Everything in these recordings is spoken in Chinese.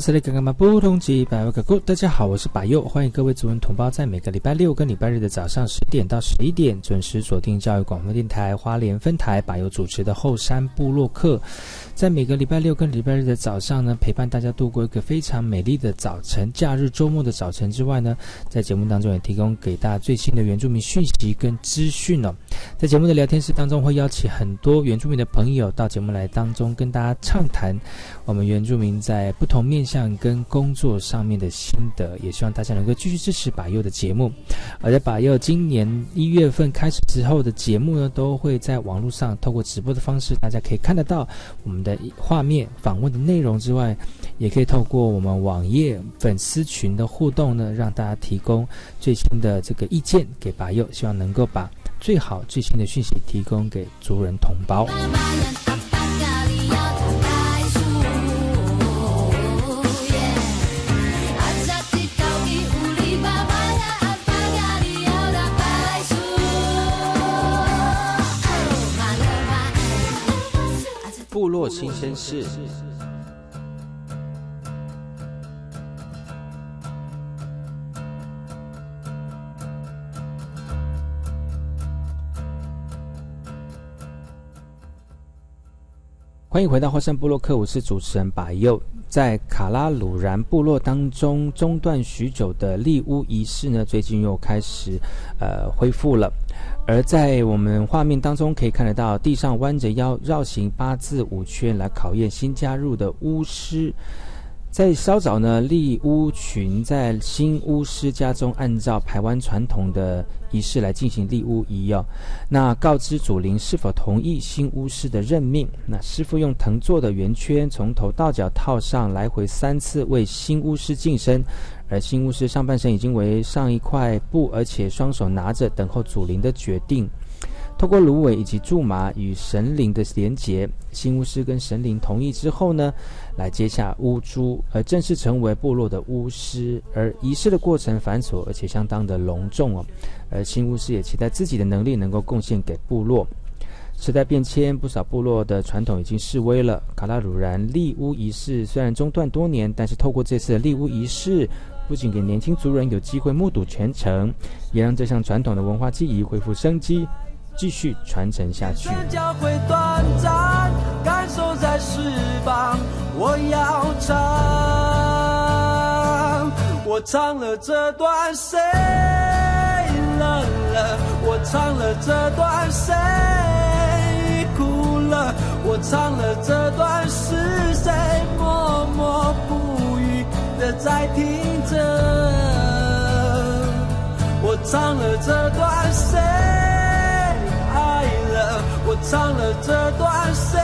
这里刚刚嘛不同级百万个股，大家好，我是百佑，欢迎各位族人同胞在每个礼拜六跟礼拜日的早上十点到十一点准时锁定教育广播电台花莲分台百佑主持的后山部落客。在每个礼拜六跟礼拜日的早上呢，陪伴大家度过一个非常美丽的早晨。假日周末的早晨之外呢，在节目当中也提供给大家最新的原住民讯息跟资讯哦。在节目的聊天室当中，会邀请很多原住民的朋友到节目来当中跟大家畅谈我们原住民在不同面向跟工作上面的心得。也希望大家能够继续支持把佑的节目。而在把佑今年一月份开始之后的节目呢，都会在网络上透过直播的方式，大家可以看得到我们的。画面访问的内容之外，也可以透过我们网页粉丝群的互动呢，让大家提供最新的这个意见给白佑，希望能够把最好最新的讯息提供给族人同胞。部落新鲜事，欢迎回到花山部落客，我是主持人白佑。在卡拉鲁然部落当中中断许久的立屋仪式呢，最近又开始呃恢复了。而在我们画面当中可以看得到，地上弯着腰绕行八字五圈来考验新加入的巫师。在稍早呢，立巫群在新巫师家中按照台湾传统的仪式来进行立巫仪哦。那告知祖灵是否同意新巫师的任命。那师傅用藤做的圆圈从头到脚套上，来回三次为新巫师净身。而新巫师上半身已经围上一块布，而且双手拿着，等候祖灵的决定。透过芦苇以及苎麻与神灵的连结，新巫师跟神灵同意之后呢，来接下巫珠，而正式成为部落的巫师。而仪式的过程繁琐，而且相当的隆重哦。而新巫师也期待自己的能力能够贡献给部落。时代变迁，不少部落的传统已经式微了。卡拉鲁然立巫仪式虽然中断多年，但是透过这次的立巫仪式。不仅给年轻族人有机会目睹全程，也让这项传统的文化记忆恢复生机，继续传承下去。将会短暂，感受在翅膀我要唱，我唱了这段谁冷了？我唱了这段谁哭了？我唱了这段是谁默默不语的在听？着，我唱了这段谁了？我唱了这段谁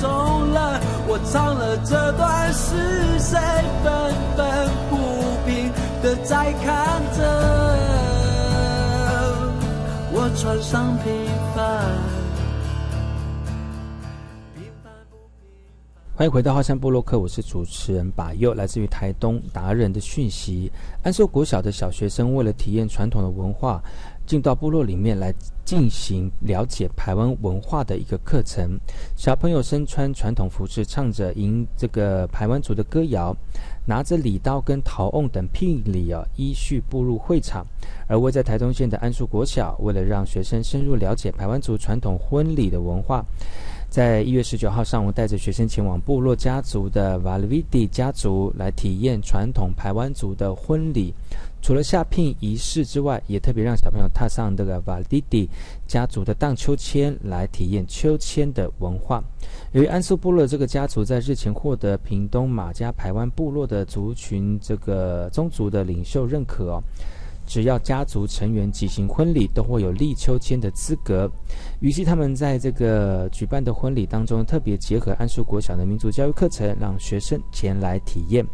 中了？我唱了这段是谁愤愤不平？的在看着，我穿上平凡。欢迎回到浩山部落克，我是主持人把佑，来自于台东达人的讯息。安寿国小的小学生为了体验传统的文化，进到部落里面来进行了解台湾文化的一个课程。小朋友身穿传统服饰，唱着迎这个台湾族的歌谣，拿着礼刀跟陶瓮等聘礼啊，依序步入会场。而位在台东县的安寿国小，为了让学生深入了解台湾族传统婚礼的文化。在一月十九号上午，带着学生前往部落家族的瓦利维蒂家族来体验传统排湾族的婚礼。除了下聘仪式之外，也特别让小朋友踏上这个瓦利蒂家族的荡秋千，来体验秋千的文化。由于安苏部落这个家族在日前获得屏东马家排湾部落的族群这个宗族的领袖认可哦。只要家族成员举行婚礼，都会有立秋千的资格。于是他们在这个举办的婚礼当中，特别结合安树国小的民族教育课程，让学生前来体验。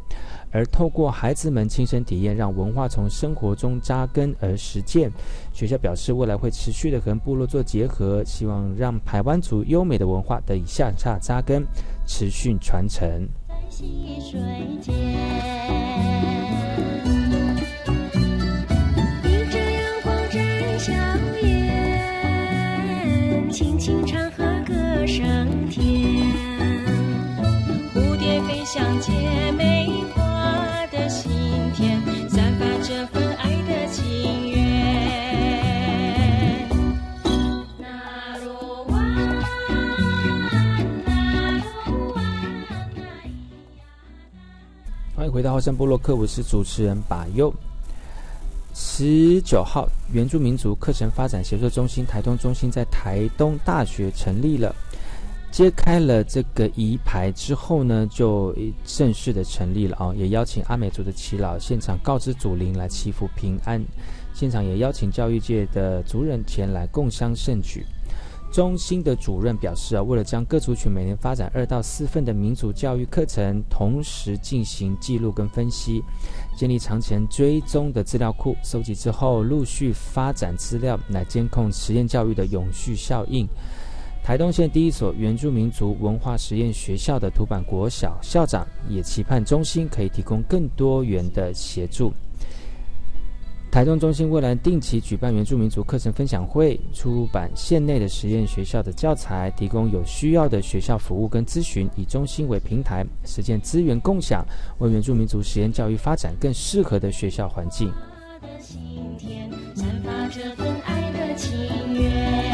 而透过孩子们亲身体验，让文化从生活中扎根而实践。学校表示，未来会持续的和部落做结合，希望让台湾族优美的文化得以向下扎根，持续传承。轻轻唱和歌声甜，蝴蝶飞向姐妹欢迎回到后山部落克，我是主持人把佑。十九号，原住民族课程发展协作中心台东中心在台东大学成立了，揭开了这个仪牌之后呢，就正式的成立了啊！也邀请阿美族的耆老现场告知祖灵来祈福平安，现场也邀请教育界的族人前来共襄盛举。中心的主任表示啊，为了将各族群每年发展二到四份的民族教育课程，同时进行记录跟分析，建立长前追踪的资料库，收集之后陆续发展资料来监控实验教育的永续效应。台东县第一所原住民族文化实验学校的土板国小校长也期盼中心可以提供更多元的协助。台中中心未来定期举办原住民族课程分享会，出版县内的实验学校的教材，提供有需要的学校服务跟咨询，以中心为平台，实践资源共享，为原住民族实验教育发展更适合的学校环境。后山会客室。开口萨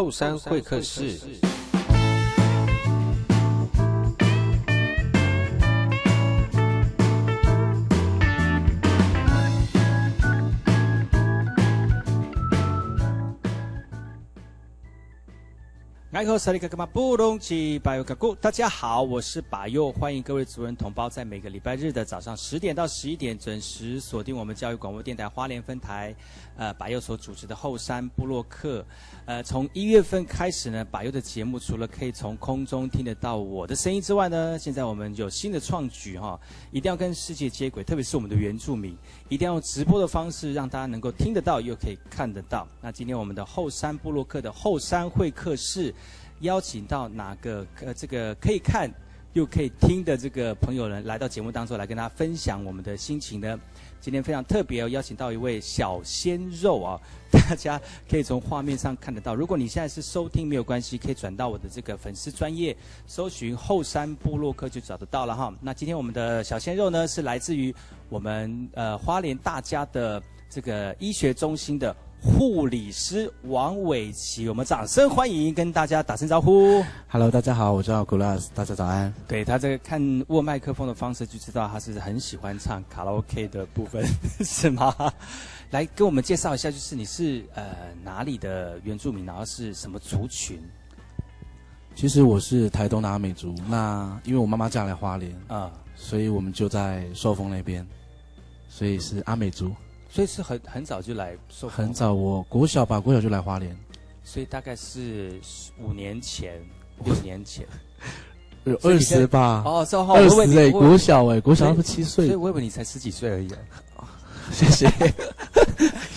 后山会客室，大家好，我是巴佑，欢迎各位族人同胞在每个礼拜日的早上十点到十一点准时锁定我们教育广播电台花莲分台，呃，巴佑所主持的后山部落客。呃，从一月份开始呢，巴佑的节目除了可以从空中听得到我的声音之外呢，现在我们有新的创举哈，一定要跟世界接轨，特别是我们的原住民，一定要用直播的方式让大家能够听得到又可以看得到。那今天我们的后山部落客的后山会客室。邀请到哪个呃这个可以看又可以听的这个朋友呢，来到节目当中来跟大家分享我们的心情呢？今天非常特别哦，邀请到一位小鲜肉啊，大家可以从画面上看得到。如果你现在是收听没有关系，可以转到我的这个粉丝专业，搜寻后山部落客就找得到了哈。那今天我们的小鲜肉呢，是来自于我们呃花莲大家的这个医学中心的。护理师王伟奇，我们掌声欢迎，跟大家打声招呼。Hello，大家好，我叫 Glass，大家早安。对他这个看握麦克风的方式，就知道他是很喜欢唱卡拉 OK 的部分，是吗？来跟我们介绍一下，就是你是呃哪里的原住民，然后是什么族群？其实我是台东的阿美族，那因为我妈妈嫁来花莲啊，所以我们就在寿丰那边，所以是阿美族。所以是很很早就来，很早，我国小吧，国小就来花莲，所以大概是五年前、五年前，二十吧？哦，二十哎，国小哎，国小七岁，所以我以为你才十几岁而已。谢谢，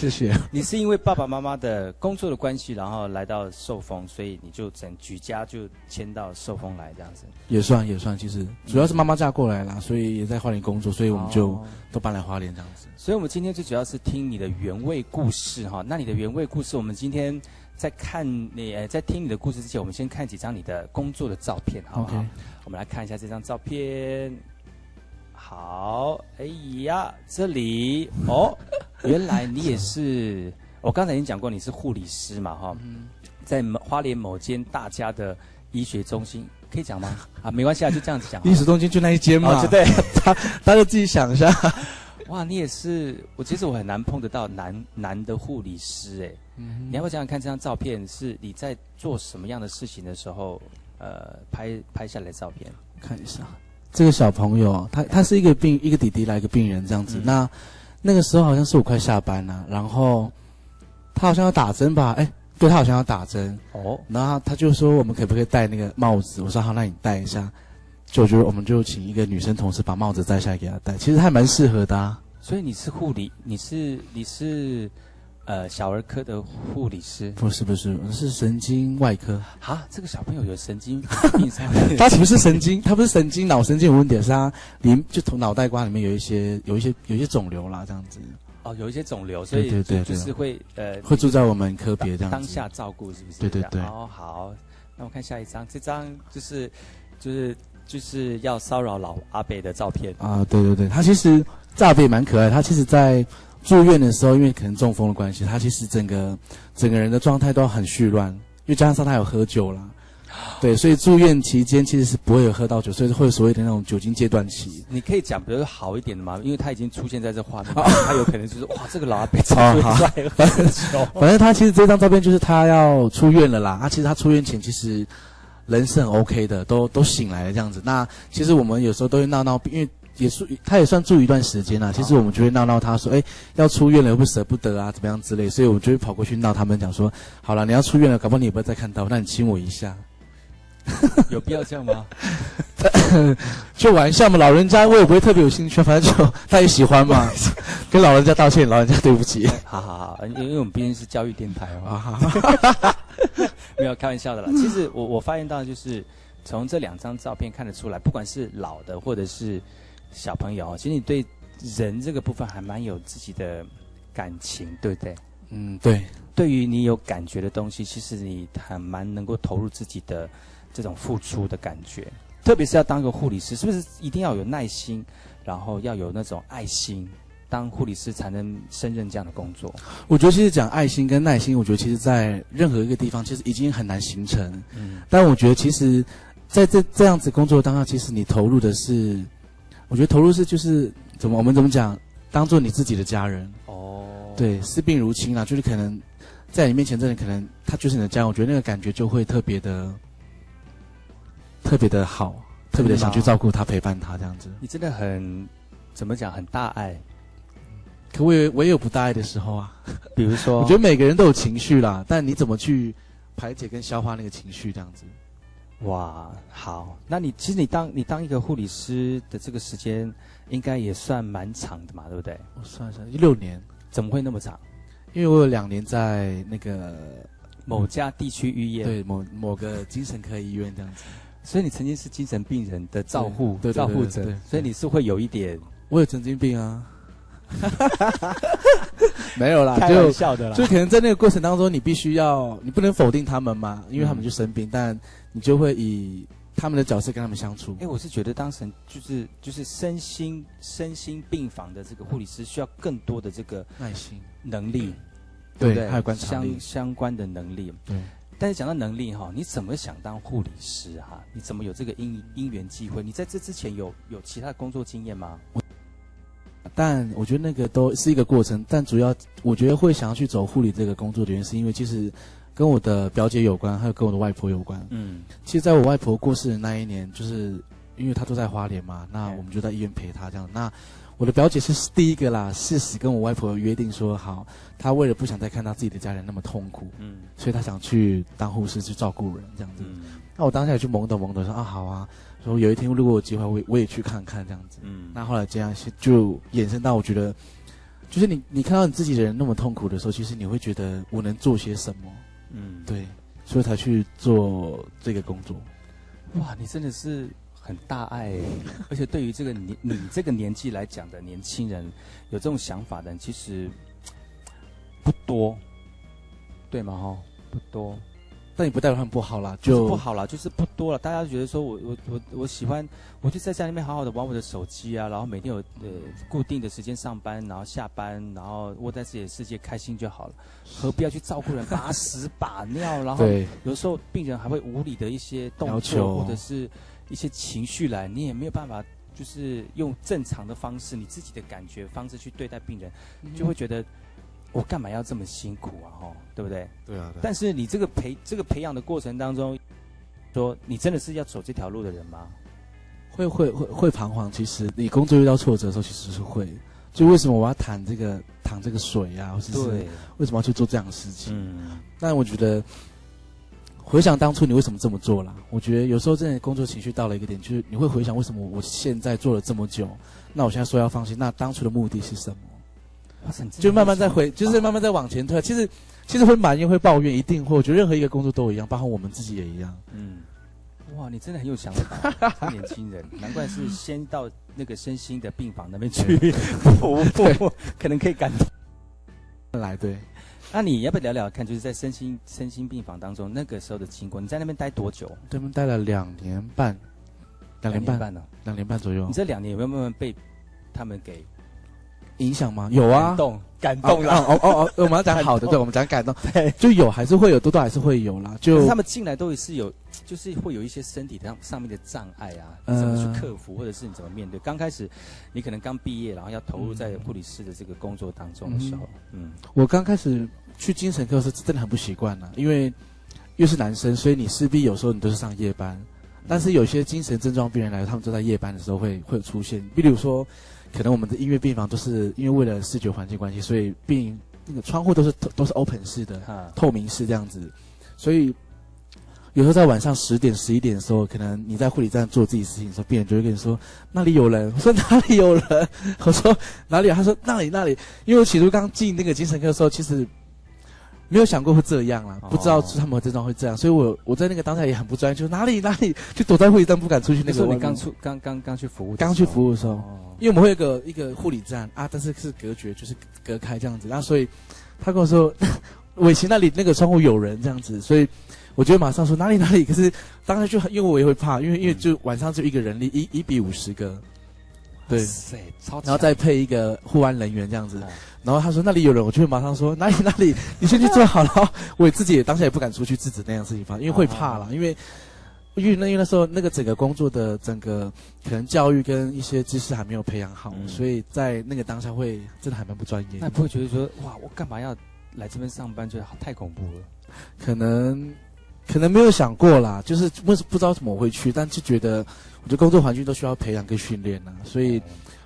谢谢。你是因为爸爸妈妈的工作的关系，然后来到寿丰，所以你就整举家就迁到寿丰来这样子。也算也算，其实主要是妈妈嫁过来啦，所以也在花莲工作，所以我们就都搬来花莲这样子。所以我们今天最主要是听你的原味故事哈。那你的原味故事，我们今天在看你呃在听你的故事之前，我们先看几张你的工作的照片，好不好？我们来看一下这张照片。好，哎呀，这里哦，原来你也是，我刚才已经讲过你是护理师嘛，哈，在花莲某间大家的医学中心，可以讲吗？啊，没关系啊，就这样子讲。医学中心就那一间嘛，对，他他就自己想一下。哇，你也是，我其实我很难碰得到男男的护理师，哎，你要不要想想看这张照片是你在做什么样的事情的时候，呃，拍拍下来的照片，看一下。这个小朋友，他他是一个病，一个弟弟来一个病人这样子。那那个时候好像是我快下班了，然后他好像要打针吧？哎，对他好像要打针。哦，然后他就说我们可不可以戴那个帽子？我说好，那你戴一下。就觉得我们就请一个女生同事把帽子摘下来给他戴，其实还蛮适合的啊。所以你是护理，你是你是。呃，小儿科的护理师不是不是是神经外科啊。这个小朋友有神经病，他不是神经，他不是神经脑神经有问题，是他里就头脑袋瓜里面有一些有一些有一些肿瘤啦，这样子。哦，有一些肿瘤，所以对对对，就是会呃会住在我们科别这样当下照顾是不是？对对对。哦好，那我看下一张，这张就是就是就是要骚扰老阿北的照片啊。对对对，他其实阿北蛮可爱，他其实在。住院的时候，因为可能中风的关系，他其实整个整个人的状态都很虚乱，因为加上他有喝酒啦，对，所以住院期间其实是不会有喝到酒，所以会有所谓的那种酒精戒断期。你可以讲比如好一点的嘛，因为他已经出现在这画面，他有可能就是哇，这个老阿伯超帅 反正他其实这张照片就是他要出院了啦。他其实他出院前其实人是很 OK 的，都都醒来了这样子。那其实我们有时候都会闹闹，因为。也住，他也算住一段时间了。其实我们就会闹闹他，说：“哎，要出院了，又不舍不得啊，怎么样之类。”所以，我就会跑过去闹他们，讲说：“好了，你要出院了，搞不好你也不会再看到，那你亲我一下。”有必要这样吗？就玩笑嘛，老人家我也不会特别有兴趣，反正就他也喜欢嘛，跟老人家道歉，老人家对不起。好好好，因为我们毕竟是教育电台嘛。没有开玩笑的啦。其实我我发现到，就是从这两张照片看得出来，不管是老的或者是。小朋友，其实你对人这个部分还蛮有自己的感情，对不对？嗯，对。对于你有感觉的东西，其实你还蛮能够投入自己的这种付出的感觉。特别是要当个护理师，是不是一定要有耐心，然后要有那种爱心，当护理师才能胜任这样的工作？我觉得其实讲爱心跟耐心，我觉得其实在任何一个地方其实已经很难形成。嗯。但我觉得其实在这这样子工作当下，其实你投入的是。我觉得投入是就是怎么我们怎么讲，当做你自己的家人哦，对，视病如亲啦，就是可能在你面前，真的可能他就是你的家人，我觉得那个感觉就会特别的特别的好，特别的想去照顾他、陪伴他这样子。你真的很怎么讲，很大爱。可我也我也有不大爱的时候啊，比如说，我觉得每个人都有情绪啦，但你怎么去排解跟消化那个情绪，这样子。哇，好，那你其实你当你当一个护理师的这个时间，应该也算蛮长的嘛，对不对？我算一算，六年，怎么会那么长？因为我有两年在那个某家地区医院，对某某个精神科医院这样子，所以你曾经是精神病人的照护对对对照护者所以你是会有一点我有神经病啊，没有啦，开玩就笑的啦，就可能在那个过程当中，你必须要，你不能否定他们嘛，因为他们就生病，但你就会以他们的角色跟他们相处哎、。我是觉得当成就是就是身心身心病房的这个护理师需要更多的这个耐心，能力，对不对？还有观察力相，相关的能力。对。但是讲到能力哈，你怎么想当护理师哈？你怎么有这个因因缘机会？你在这之前有有其他的工作经验吗？但我觉得那个都是一个过程，但主要我觉得会想要去走护理这个工作的原因，是因为其实跟我的表姐有关，还有跟我的外婆有关。嗯其实，在我外婆过世的那一年，就是因为她住在花莲嘛，那我们就在医院陪她这样。那我的表姐是第一个啦，誓死跟我外婆约定说好，她为了不想再看到自己的家人那么痛苦，嗯所以她想去当护士去照顾人这样子。嗯那我当下也就懵懂懵懂说啊好啊，说有一天如果有机会，我也我也去看看这样子。嗯那后来这样就衍生到我觉得，就是你你看到你自己的人那么痛苦的时候，其实你会觉得我能做些什么，嗯，对，所以才去做这个工作。哇，你真的是很大爱，而且对于这个你你这个年纪来讲的年轻人，有这种想法的人其实不多，对吗？哈，不多。但也不代表他们不好啦，就就不好了，就是不多了。大家觉得说我我我我喜欢，我就在家里面好好的玩我的手机啊，然后每天有呃固定的时间上班，然后下班，然后窝在自己的世界开心就好了，何必要去照顾人把屎 把尿，然后对有时候病人还会无理的一些动作或者是一些情绪来，你也没有办法。就是用正常的方式，你自己的感觉方式去对待病人，就会觉得我干嘛要这么辛苦啊？哈，对不对？对啊，但是你这个培这个培养的过程当中，说你真的是要走这条路的人吗？会会会会彷徨。其实你工作遇到挫折的时候，其实是会。就为什么我要淌这个淌这个水啊，或者是为什么要去做这样的事情？嗯，但我觉得，回想当初你为什么这么做啦？我觉得有时候真的工作情绪到了一个点，就是你会回想为什么我现在做了这么久，那我现在说要放弃，那当初的目的是什么？就慢慢再回，就是慢慢再往前推。其实其实会埋怨、会抱怨，一定会。我觉得任何一个工作都一样，包括我们自己也一样。嗯，哇，你真的很有想法，年轻人，难怪是先到那个身心的病房那边去 服务，可能可以感动。来，对，那你要不要聊聊看，就是在身心身心病房当中那个时候的经过？你在那边待多久？对面待了两年半，两年半，半呢？两年半左右你。这两年有没有慢慢被他们给影响吗？有啊感，动？感哦动了。哦哦哦，我们要讲好的，对，我们讲感动，就有还是会有，多多还是会有啦。就他们进来都是有，就是会有一些身体上上面的障碍啊，你怎么去克服，或者是你怎么面对？刚开始你可能刚毕业，然后要投入在护理师的这个工作当中的时候，嗯我刚开始去精神科是真的很不习惯了，因为又是男生，所以你势必有时候你都是上夜班。但是有些精神症状病人来，他们都在夜班的时候会会有出现，比如说，可能我们的音乐病房都是因为为了视觉环境关系，所以病那个窗户都是都是 open 式的，哈，透明式这样子，所以有时候在晚上十点、十一点的时候，可能你在护理站做自己事情的时候，病人就会跟你说那里有人。我说哪里有人？我说哪里有？他说那里那里。因为我起初刚进那个精神科的时候，其实没有想过会这样啦，哦不知道他们的症状会这样，所以我我在那个当下也很不专业，就哪里哪里 就躲在会议站不敢出去那个时候你刚出刚刚刚去服务刚去服务的时候哦因为我们会有一个一个护理站啊，但是是隔绝，就是隔开这样子。然后所以他跟我说，尾行那里那个窗户有人这样子，所以我就马上说哪里哪里。可是当时就很因为我也会怕，因为因为就晚上就一个人力一一比五十个，对然后再配一个护安人员这样子。哦然后他说那里有人，我就会马上说哪里哪里，你先去做好了。我自己也当下也不敢出去制止那样事情发生，因为会怕啦，因为。因为那因为那时候那个整个工作的整个可能教育跟一些知识还没有培养好，嗯所以在那个当下会真的还蛮不专业那。不会觉得说哇，我干嘛要来这边上班，觉得好太恐怖了。可能可能没有想过啦，就是为不知道怎么会去，但就觉得我觉得工作环境都需要培养跟训练呐，所以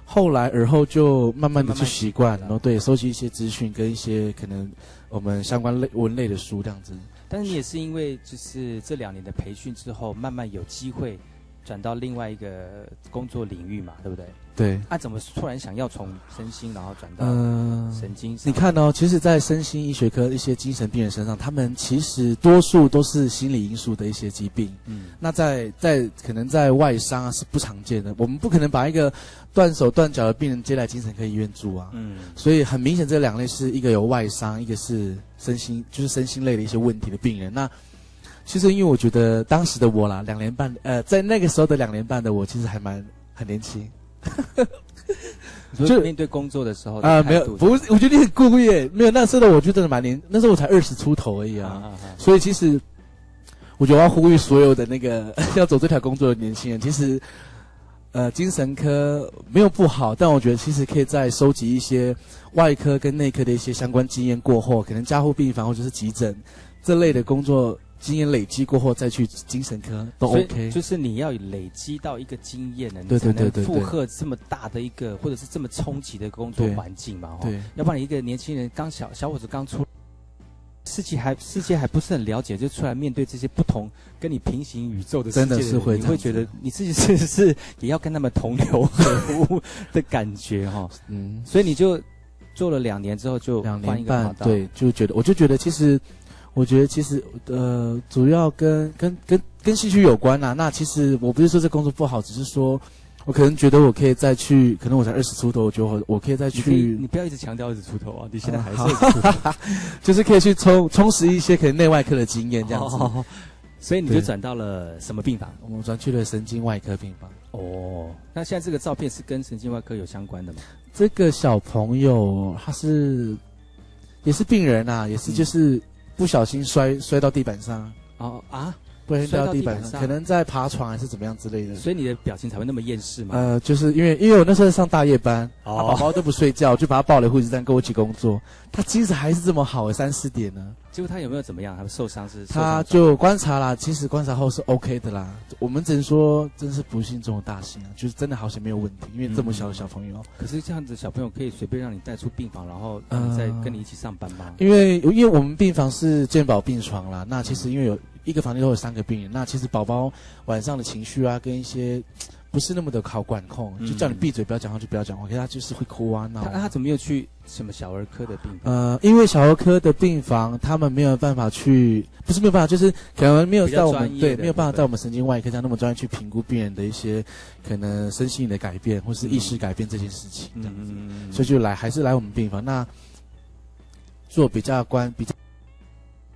后来而后就慢慢的去习惯，然后对收集一些资讯跟一些可能我们相关类文类的书这样子。但是你也是因为就是这两年的培训之后，慢慢有机会转到另外一个工作领域嘛，对不对？对，那、怎么突然想要从身心然后转到嗯、神经上？你看哦，其实，在身心医学科一些精神病人身上，他们其实多数都是心理因素的一些疾病。嗯，那在在可能在外伤啊是不常见的，我们不可能把一个断手断脚的病人接来精神科医院住啊。嗯，所以很明显，这两类是一个有外伤，一个是身心，就是身心类的一些问题的病人。那其实因为我觉得当时的我啦，两年半，呃，在那个时候的两年半的我，其实还蛮很年轻。就面对工作的时候啊、的没有，不是，我觉得你很故意耶，没有，那时候的我就真的蛮年，那时候我才二十出头而已啊。啊啊所以其实，我觉得我要呼吁所有的那个 要走这条工作的年轻人，其实，呃，精神科没有不好，但我觉得其实可以在收集一些外科跟内科的一些相关经验过后，可能加护病房或者是急诊这类的工作经验累积过后，再去精神科都 OK。就是你要累积到一个经验呢，你才能负荷这么大的一个或者是这么冲击的工作对环境嘛，哦对，要不然一个年轻人刚小小伙子刚出，世界还世界还不是很了解，就出来面对这些不同跟你平行宇宙的世界真的是会你会觉得你自己是不是也要跟他们同流合污的感觉哈、哦？嗯，所以你就做了两年之后就两换一年个跑道，半，对，就觉得，我就觉得其实，我觉得其实，呃，主要跟跟跟跟兴趣有关啦、那其实我不是说这工作不好，只是说我可能觉得我可以再去，可能我才二十出头，我觉得我我可以再你以去你，不要一直强调二十出头啊，你现在还是好二十出头 就是可以去充充实一些可能内外科的经验这样子。哦所以你就对转到了什么病房？我们转去了神经外科病房。哦，那现在这个照片是跟神经外科有相关的吗？这个小朋友他是也是病人啊，也是就是不小心摔摔到地板上，哦啊，不小心摔到地板上可能在爬床还是怎么样之类的。所以你的表情才会那么厌世嘛？呃，就是因为因为我那时候上大夜班，哦啊宝宝都不睡觉，就把他抱来护士站跟我一起工作。他精神还是这么好，三四点呢。结果他有没有怎么样？他受伤是？受他就观察啦，其实观察后是 OK 的啦。我们只能说，真是不幸中的大幸啊，就是真的好像没有问题，因为这么小的小朋友。可是这样子小朋友可以随便让你带出病房，然后再跟你一起上班吗？因为因为我们病房是健保病床啦，那其实因为有一个房间都有三个病人，那其实宝宝晚上的情绪啊，跟一些不是那么的好管控，嗯就叫你闭嘴不要讲话就不要讲话，可是他就是会哭啊闹啊。他他怎么没有去什么小儿科的病房？呃，因为小儿科的病房，他们没有办法去，不是没有办法，就是可能没有比较在我们对没有办法部分在我们神经外科这样那么专业去评估病人的一些可能身心的改变或是意识改变这件事情，这样子，嗯所以就来还是来我们病房，那做比较观比较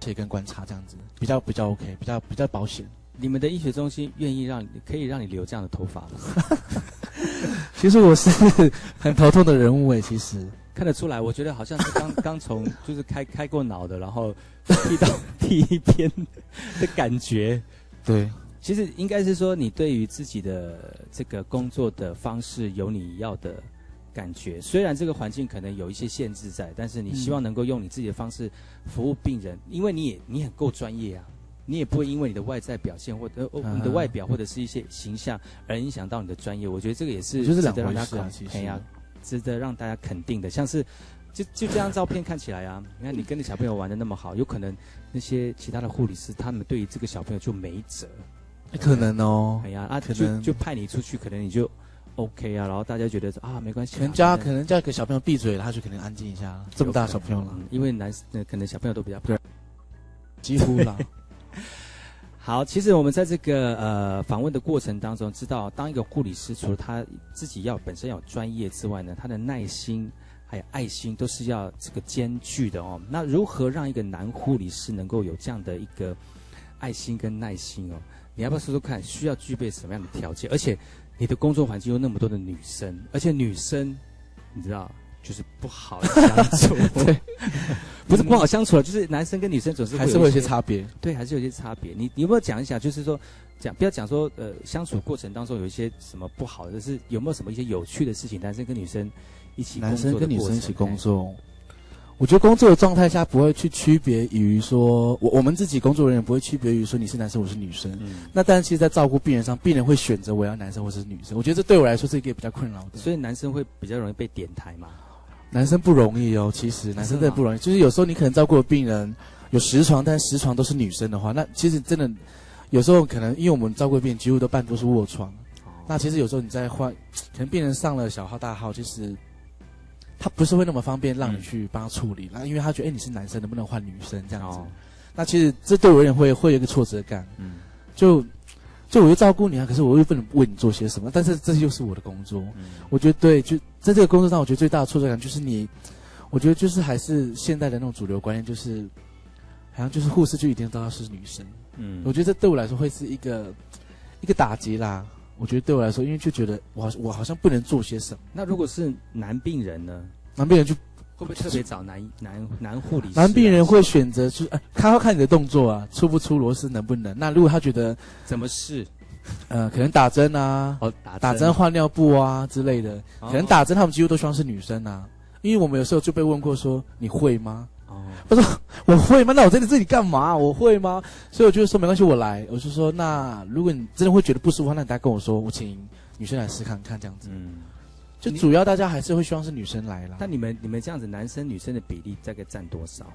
且跟观察这样子，比较比较 OK，比较比较保险。你们的医学中心愿意让你可以让你留这样的头发吗？其实我是很头痛的人物哎，其实看得出来，我觉得好像是刚 刚从就是开开过脑的，然后剃到 剃一边的感觉。对，其实应该是说，你对于自己的这个工作的方式有你要的感觉。虽然这个环境可能有一些限制在，但是你希望能够用你自己的方式服务病人，因为你也你很够专业啊，你也不会因为你的外在表现或者、你的外表或者是一些形象而影响到你的专业。我觉得这个也是值得让大家，肯哎呀，值得让大家肯定的。像是就就这张照片看起来啊，你看你跟你小朋友玩的那么好，有可能那些其他的护理师他们对于这个小朋友就没辙。可能哦哎，呀啊，就可能就派你出去，可能你就 OK 啊，然后大家觉得说啊没关系啊，可能叫他反正可能叫个小朋友闭嘴了，他就可能安静一下。这么大小朋友了嗯，因为男呃可能小朋友都比较怕。几乎啦。好，其实我们在这个呃访问的过程当中，知道当一个护理师，除了他自己要本身要有专业之外呢，他的耐心还有爱心都是要这个兼具的哦。那如何让一个男护理师能够有这样的一个爱心跟耐心哦？你要不要说说看，需要具备什么样的条件？而且你的工作环境有那么多的女生，而且女生你知道就是不好相处，对，不是不好相处了，就是男生跟女生总是还是会有些些差别。对，还是有些差别。你你有没有讲一下？就是说，讲不要讲说，呃，相处过程当中有一些什么不好的，就是有没有什么一些有趣的事情？男生跟女生一起男生跟女生一起工，作，我觉得工作的状态下不会去区别于说，我我们自己工作人员不会区别于说你是男生我是女生。嗯，那但是其实，在照顾病人上，病人会选择我要男生或者是女生。我觉得这对我来说是一个比较困扰的。所以男生会比较容易被点台嘛。男生不容易哦，其实男生真的不容易。就是有时候你可能照顾的病人有十床，但是十床都是女生的话，那其实真的有时候可能因为我们照顾的病人几乎都半都是卧床，哦那其实有时候你在换，可能病人上了小号大号，其实他不是会那么方便让你去帮他处理，那、因为他觉得哎、你是男生，能不能换女生这样子？哦，那其实这对我而言会会有一个挫折感，嗯就就我又照顾你啊，可是我又不能为你做些什么，但是这又是我的工作。嗯，我觉得对，就在这个工作上，我觉得最大的挫折感就是你，我觉得就是还是现代的那种主流观念，就是好像就是护士就一定都要是女生。嗯我觉得这对我来说会是一个一个打击啦。我觉得对我来说，因为就觉得我好我好像不能做些什么，那如果是男病人呢，男病人就会不会特别找男男男护理师啊？男病人会选择就是，哎，他要看你的动作啊，出不出螺丝能不能。那如果他觉得怎么试？呃可能打针啊，哦，打打针换尿布啊之类的，哦可能打针他们几乎都希望是女生啊，因为我们有时候就被问过说你会吗？哦，我会吗？那我在你这里干嘛？我会吗？所以我就说没关系，我来。我就说那如果你真的会觉得不舒服，那你大家跟我说，我请女生来试看看这样子。嗯。就主要大家还是会希望是女生来啦。那你们你们这样子，男生女生的比例大概占多少？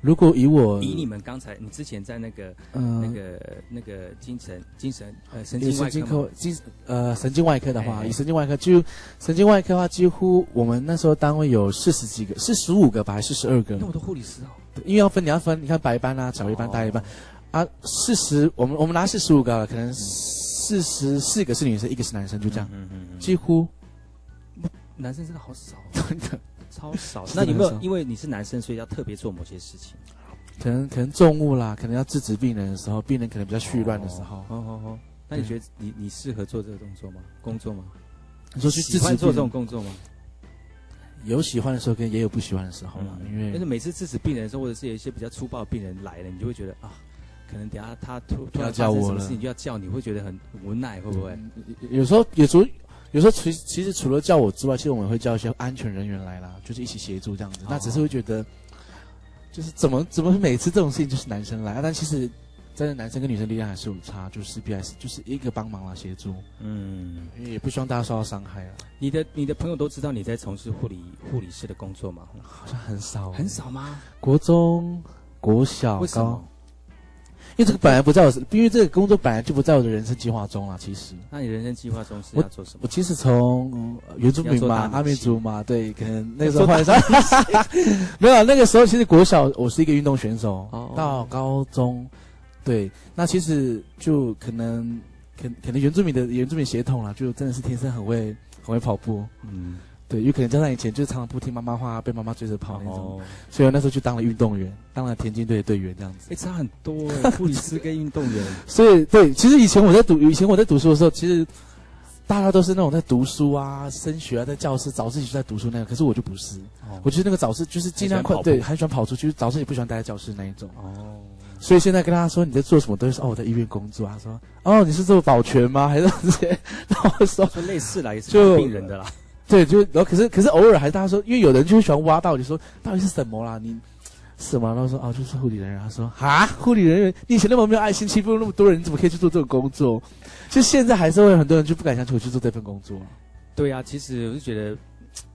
如果以我以你们刚才你之前在那个嗯那个那个精神精神呃神经外科神经科精呃神经外科的话，哎以神经外科就神经外科的话，几乎我们那时候单位有四十几个，是十五个吧，还是十二个？那？么多护理师哦，因为要分，你要分，你看白班啊、小一班、大一班。啊，四十，我们我们拿四十五个，可能四十四个是女生，一个是男生，就这样，嗯嗯嗯，几乎。男生真的好少，真的超少。那有没有因为你是男生，所以要特别做某些事情？可能可能重物啦，可能要制止病人的时候，病人可能比较絮乱的时候，哦哦哦。那你觉得你你适合做这个动作吗？工作吗？你说去制喜欢做这种工作吗？有喜欢的时候，跟也有不喜欢的时候啦，因为但是每次制止病人的时候，或者是有一些比较粗暴的病人来了，你就会觉得啊，可能等下他突突然要叫我了发生什么事情就要叫你，会觉得很无奈，会不会？嗯有时候有时候有时候其其实除了叫我之外，其实我们会叫一些安全人员来啦，就是一起协助这样子。那只是会觉得，就是怎么怎么每次这种事情就是男生来，啊、但其实真的男生跟女生力量还是有差，就是 CPS 就是一个帮忙啦协助，嗯，因为也不希望大家受到伤害啊，你的你的朋友都知道你在从事护理护理师的工作吗？好像很少很。少吗？国中、国小、高为什么，？因为这个本来不在我，因为这个工作本来就不在我的人生计划中啦。其实。那你人生计划中是我要做什么？我？其实从、呃原住民嘛、阿美族嘛，对，可能那个时候换上，没有啊那个时候其实国小我是一个运动选手，哦。到高中，对，那其实就可能可可能原住民的原住民血统啦，就真的是天生很会很会跑步，嗯，对，有可能加上以前就是常常不听妈妈话，被妈妈追着跑那种，哦，所以我那时候就当了运动员，当了田径队的队员这样子。哎，差很多哎，护理师跟运动员，所以对，其实以前我在读，以前我在读书的时候，其实大家都是那种在读书啊、升学啊，在教室早自习就在读书那样，可是我就不是，哦我觉得那个早市就是尽量快，对，很喜欢跑出去，早上也不喜欢待在教室那一种。哦，所以现在跟他说你在做什么，都是说哦我在医院工作啊，他说哦你是做保全吗？还是这些？然后我说说类似来，也是就病人的啦，对，就然后可是可是偶尔还是大家说，因为有人就会喜欢挖到，就说到底是什么啦？你什么？然后说啊就是护理人员。他说啊护理人员，你以前那么没有爱心，欺负那么多人，你怎么可以去做这种工作？就现在还是会有很多人就不敢相信我去做这份工作。对啊，其实我就觉得，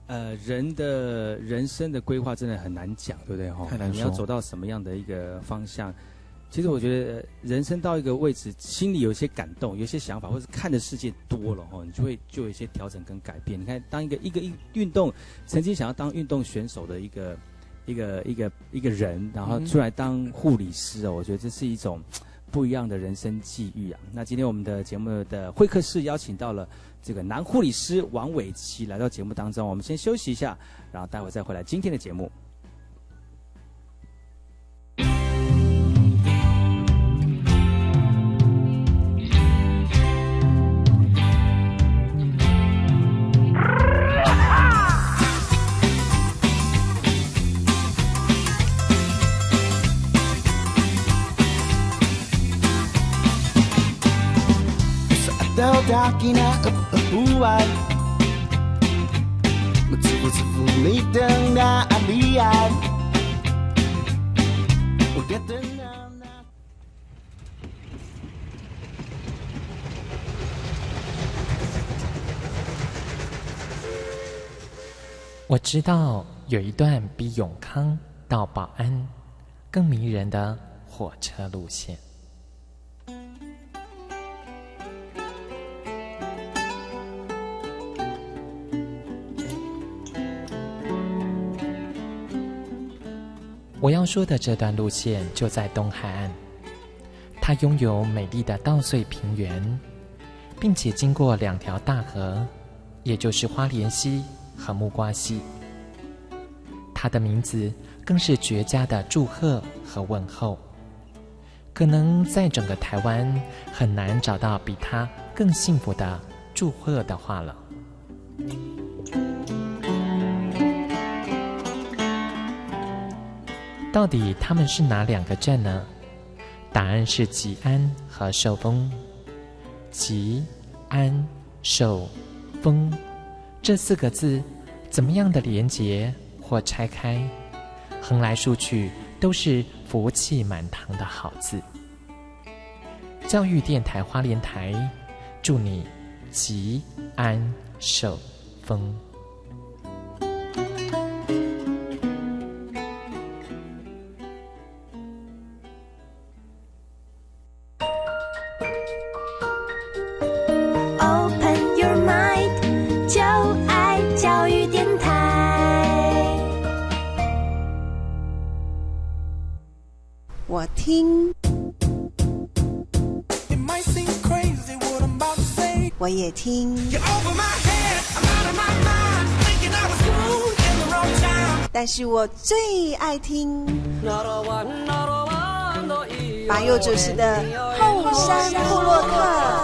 呃，人的人生的规划真的很难讲，对不对？哈太难你要走到什么样的一个方向？其实我觉得，人生到一个位置，心里有一些感动，有些想法，或者看的世界多了，哈，你就会就有一些调整跟改变。你看，当一个一个一运动，曾经想要当运动选手的一个一个一个一个人，然后出来当护理师哦，我觉得这是一种不一样的人生际遇啊。那今天我们的节目的会客室邀请到了这个男护理师王伟奇来到节目当中，我们先休息一下，然后待会再回来今天的节目。我觉得那那。我知道有一段比永康到保安更迷人的火车路线。我要说的这段路线就在东海岸，它拥有美丽的稻穗平原，并且经过两条大河，也就是花莲溪和木瓜溪。它的名字更是绝佳的祝贺和问候，可能在整个台湾很难找到比它更幸福的祝贺的话了。到底他们是哪两个镇呢？答案是吉安和寿丰。吉、安、寿、丰这四个字，怎么样的连结或拆开，横来竖去都是福气满堂的好字。教育电台花莲台，祝你吉安寿丰。但是我最爱听马佑主持的后山部落客。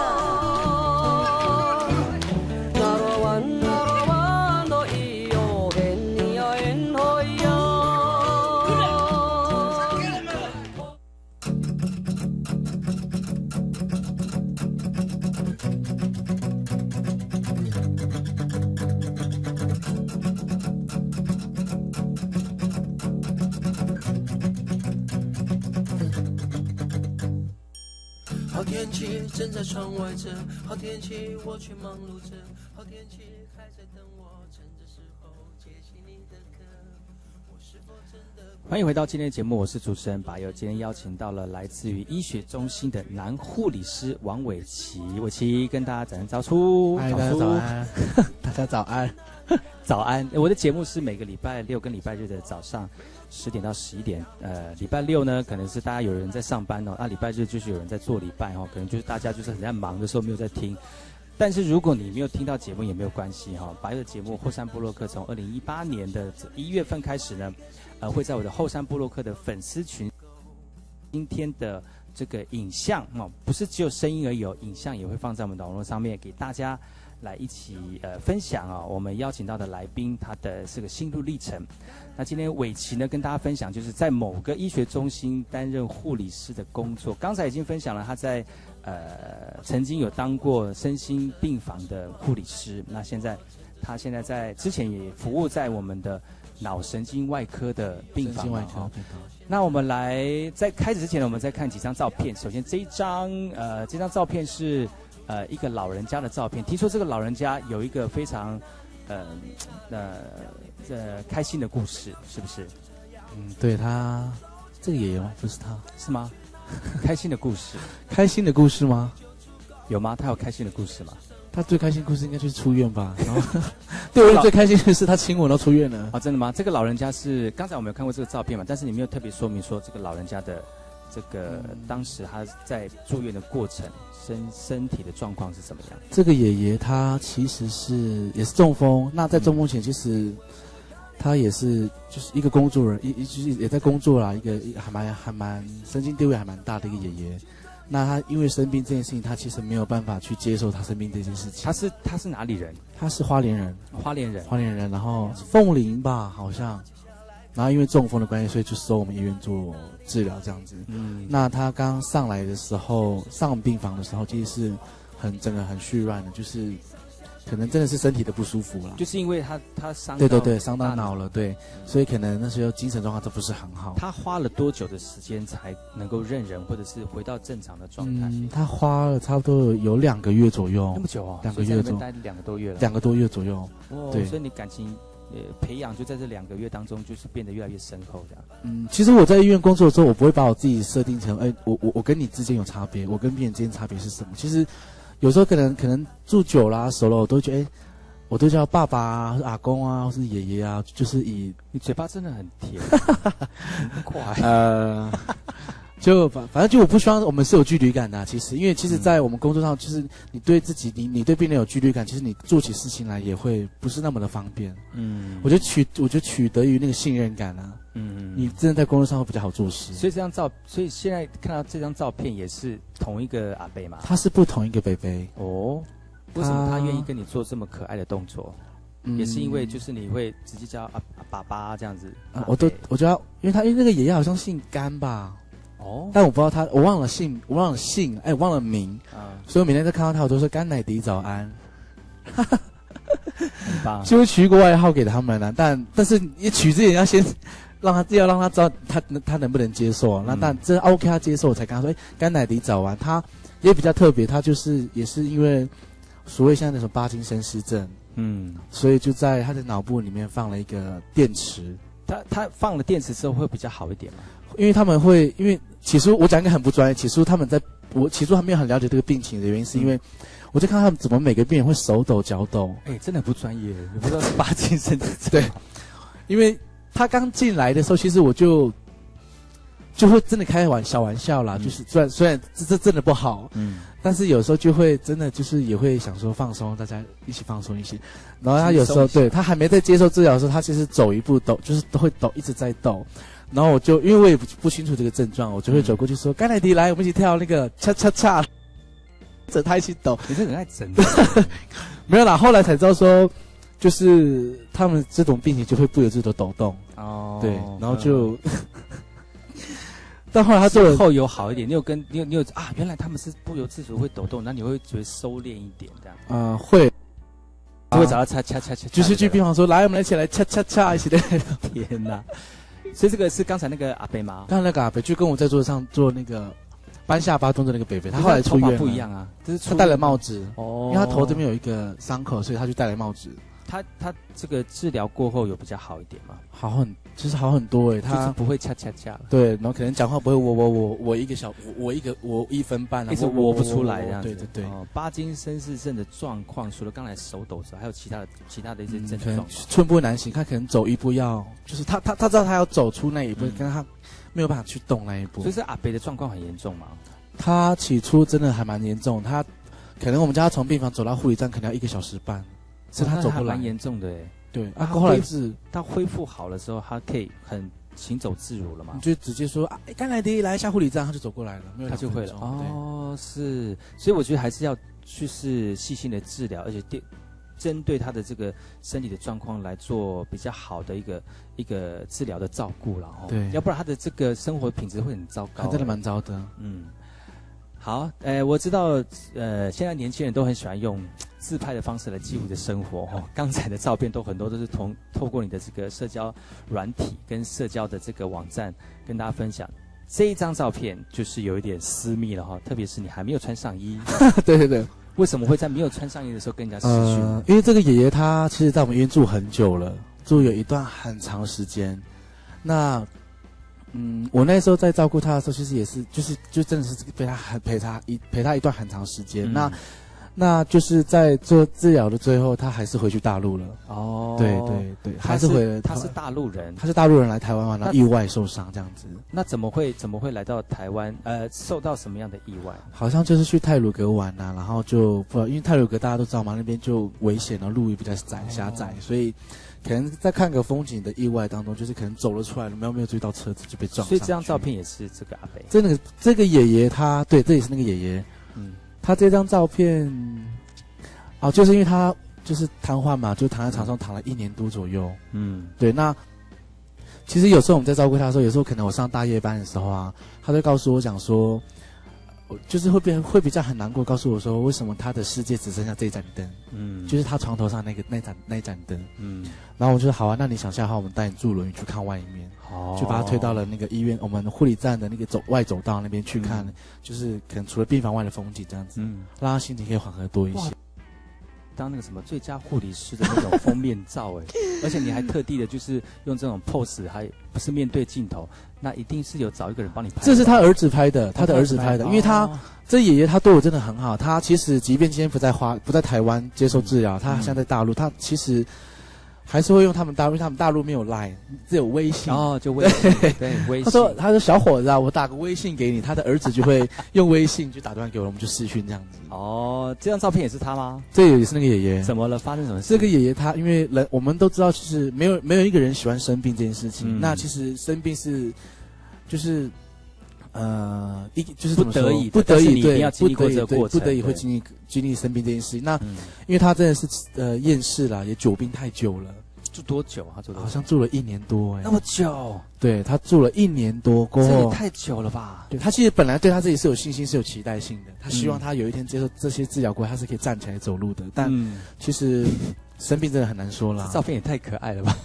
正在窗外着，好天气我却忙碌着，好天气还在等我，趁着时候接起你的歌。我是否真的欢迎回到今天的节目，我是主持人把友。今天邀请到了来自于医学中心的男护理师王伟奇，伟奇跟大家打声招呼。嗨，大家早安，大家早安。早安！我的节目是每个礼拜六跟礼拜日的早上十点到十一点。呃，礼拜六呢，可能是大家有人在上班哦，那礼拜日就是有人在做礼拜哦，可能就是大家就是很在忙的时候没有在听。但是如果你没有听到节目也没有关系哈、白的节目后山部落客从二零一八年的一月份开始呢，呃，会在我的后山部落客的粉丝群，今天的这个影像哦，不是只有声音而已哦，影像也会放在我们的网络上面给大家来一起呃分享啊、我们邀请到的来宾他的这个心路历程。那今天伟奇呢跟大家分享，就是在某个医学中心担任护理师的工作。刚才已经分享了他在呃曾经有当过身心病房的护理师，那现在他现在在之前也服务在我们的脑神经外科的病房那我们来在开始之前呢，我们再看几张照片。首先这一张呃这张照片是呃一个老人家的照片，听说这个老人家有一个非常呃呃呃开心的故事，是不是？嗯，对他，这个爷爷吗？不是他，是吗？开心的故事 开心的故事吗？有吗？他有开心的故事吗？他最开心的故事应该就是出院吧。然后，对我最开心的是他亲我都出院了。啊，真的吗？这个老人家是刚才我们有看过这个照片嘛，但是你没有特别说明说这个老人家的这个、当时他在住院的过程身身体的状况是怎么样？这个爷爷他其实是也是中风，那在中风前其实他也是就是一个工作人，一一就是也在工作啦，一个还蛮还蛮神经地位还蛮大的一个爷爷。那他因为生病这件事情，他其实没有办法去接受他生病这件事情。他是他是哪里人？他是花莲人，花莲人。花莲人，然后凤林吧，好像。然后因为中风的关系，所以就收我们医院做治疗这样子。嗯，那他刚上来的时候，上病房的时候，其实是很整个很虚软的，就是可能真的是身体的不舒服了。就是因为他他伤对对对，伤到大脑了，对，所以可能那时候精神状况都不是很好。他花了多久的时间才能够认人，或者是回到正常的状态？嗯，他花了差不多有两个月左右那，么久哦，两个月左所以在那边待两个多月了。两个多月左右。哦，对所以你感情呃培养就在这两个月当中，就是变得越来越深厚这样。嗯，其实我在医院工作的时候，我不会把我自己设定成，哎，我我我跟你之间有差别，我跟病人之间差别是什么？其实有时候可能可能住久啦、熟了，我都觉得，哎，我都叫爸爸啊、或是阿公啊，或是爷爷啊，就是以你嘴巴真的很甜，很快。呃，就反反正就我不希望我们是有距离感的啊、其实，因为其实，在我们工作上，就是你对自己，你你对病人有距离感，其实你做起事情来也会不是那么的方便。嗯我觉得取，我觉得取得于那个信任感啊，嗯你真的在工作上会比较好做事。所以这张照，所以现在看到这张照片也是同一个阿贝嘛？他是不同一个北北，哦，为什么他愿意跟你做这么可爱的动作？嗯也是因为就是你会直接叫阿阿爸爸这样子啊，我都我觉得，因为他因为那个爷爷好像姓甘吧，哦但我不知道他，我忘了姓，我忘了姓，哎，我忘了名，啊，所以我每天都看到他，我都说甘乃迪早安，很棒。就会取一个外号给他们了。但但是你取之前要先 让他要让他知道他他能不能接受。那嗯但真 OK 他接受，我才跟他说，哎，甘乃迪早安，他也比较特别，他就是也是因为所谓现在那种巴金森氏症，嗯，所以就在他的脑部里面放了一个电池。他他放了电池之后会比较好一点嘛？因为他们会，因为起初我讲一个很不专业，起初他们在我起初还没有很了解这个病情的原因，是因为我就看他们怎么每个病人会手抖脚抖，哎，真的不专业，也不知道是八金身子对，因为他刚进来的时候，其实我就就会真的开玩小玩笑啦，嗯。就是虽然虽然这这真的不好，嗯，但是有时候就会真的就是也会想说放松，大家一起放松一些。然后他有时候对他还没在接受治疗的时候，他其实走一步抖，就是都会抖，一直在抖。然后我就因为我也不不清楚这个症状，我就会走过去说：“甘乃迪，来，我们一起跳那个恰恰恰。”着他一起抖，你是很爱整没有啦。后来才知道说，就是他们这种病情就会不由自主地抖动，哦对，然后就，但后来他做了后有好一点，你有跟你有你有啊，原来他们是不由自主会抖动，那你会觉得收敛一点这样，呃会就会找到恰恰恰恰，就是去病房说：“来，我们一起来恰恰恰，一起来。” 天哪！所以这个是刚才那个阿北吗？刚才那个阿北就跟我在桌子上做那个搬下巴动作那个北北，他后来出院不一样，啊，就是他戴了帽子，哦。因为他头这边有一个伤口，所以他就戴了帽子，他他这个治疗过后有比较好一点吗？好很，就是好很多诶。就是他不会恰恰恰了，对，然后可能讲话不会我我我我一个小我我一个我一分半啊，一直我握不出来这样子。对对对，哦，巴金森氏症的状况，除了刚才手抖之外，还有其他的其他的一些症状。寸步难行，他可能走一步要，就是他他他知道他要走出那一步，嗯但他没有办法去动那一步所以。是阿北的状况很严重嘛？他起初真的还蛮严重，他可能我们叫他从病房走到护理站，可能要一个小时半，是他走不来蛮。严重的哎。对，啊，后来恢是他恢复好了之后，他可以很行走自如了嘛你？就直接说啊，哎甘乃迪来下护理站，他就走过来了，没有他就会了哦，是，所以我觉得还是要去是细心的治疗，而且对针对他的这个身体的状况来做比较好的一个一个治疗的照顾了哦。对要不然他的这个生活品质会很糟糕。他真的蛮糟的。嗯。好，呃，我知道，呃，现在年轻人都很喜欢用自拍的方式来记录的生活哦。刚才的照片都很多都是通透过你的这个社交软体跟社交的这个网站跟大家分享。这一张照片就是有一点私密了哈，特别是你还没有穿上衣，对对对，为什么会在没有穿上衣的时候跟人家视讯？呃，因为这个爷爷他其实在我们医院住很久了，住有一段很长时间。那，嗯，我那时候在照顾他的时候，其实也是，就是就真的是陪他很陪他一陪他一段很长时间。嗯那那就是在做治疗的最后，他还是回去大陆了。哦，对对对，他还是回了他是大陆人，他是大陆人来台湾玩，然后意外受伤这样子。那怎么会怎么会来到台湾？呃，受到什么样的意外？好像就是去泰鲁格玩呐、然后就不，因为泰鲁格大家都知道嘛，那边就危险，然后路也比较窄狭窄，所以可能在看个风景的意外当中，就是可能走了出来了，没有没有注意到车子就被撞。所以这张照片也是这个阿北。这个这个爷爷他对，这也是那个爷爷，嗯，他这张照片，哦，就是因为他就是瘫痪嘛，就躺在床上躺了一年多左右。嗯对，那其实有时候我们在照顾他的时候，有时候可能我上大夜班的时候啊，他就告诉我讲说，我就是会变会比较很难过，告诉我说为什么他的世界只剩下这盏灯，嗯。就是他床头上那个那盏那盏灯。嗯，然后我就说好啊，那你想下的话，我们带你坐轮椅去看外面，哦就把他推到了那个医院，我们护理站的那个走外走道那边去看，嗯。就是可能除了病房外的风景这样子，嗯，让他心情可以缓和多一些。哇。当那个什么最佳护理师的那种封面照哎，而且你还特地的就是用这种 pose，还不是面对镜头，那一定是有找一个人帮你拍。这是他儿子拍的，他的儿子拍的，因为他哦这爷爷他对我真的很好。他其实即便今天不在花不在台湾接受治疗，他嗯现在在大陆，他其实还是会用他们大陆，因为他们大陆没有 Line，只有微信。哦，就微信 对微信，他说：“他说小伙子啊，我打个微信给你。”他的儿子就会用微信就打电话给我，我们就视讯这样子。哦，这张照片也是他吗？这也是那个爷爷。怎么了？发生什么事？这个爷爷他因为人我们都知道，其实没有没有一个人喜欢生病这件事情。嗯那其实生病是就是呃一就是不得已不得已对不得已对不得已会经历经历生病这件事情。那嗯，因为他真的是呃厌世了，也久病太久了，住多久啊？住？好像住了一年多哎、那么久，对他住了一年多过这也。太久了吧？对他其实本来对他自己是有信心、是有期待性的，他希望嗯他有一天接受这些治疗过后，他是可以站起来走路的。但嗯，其实生病真的很难说啦。照片也太可爱了吧？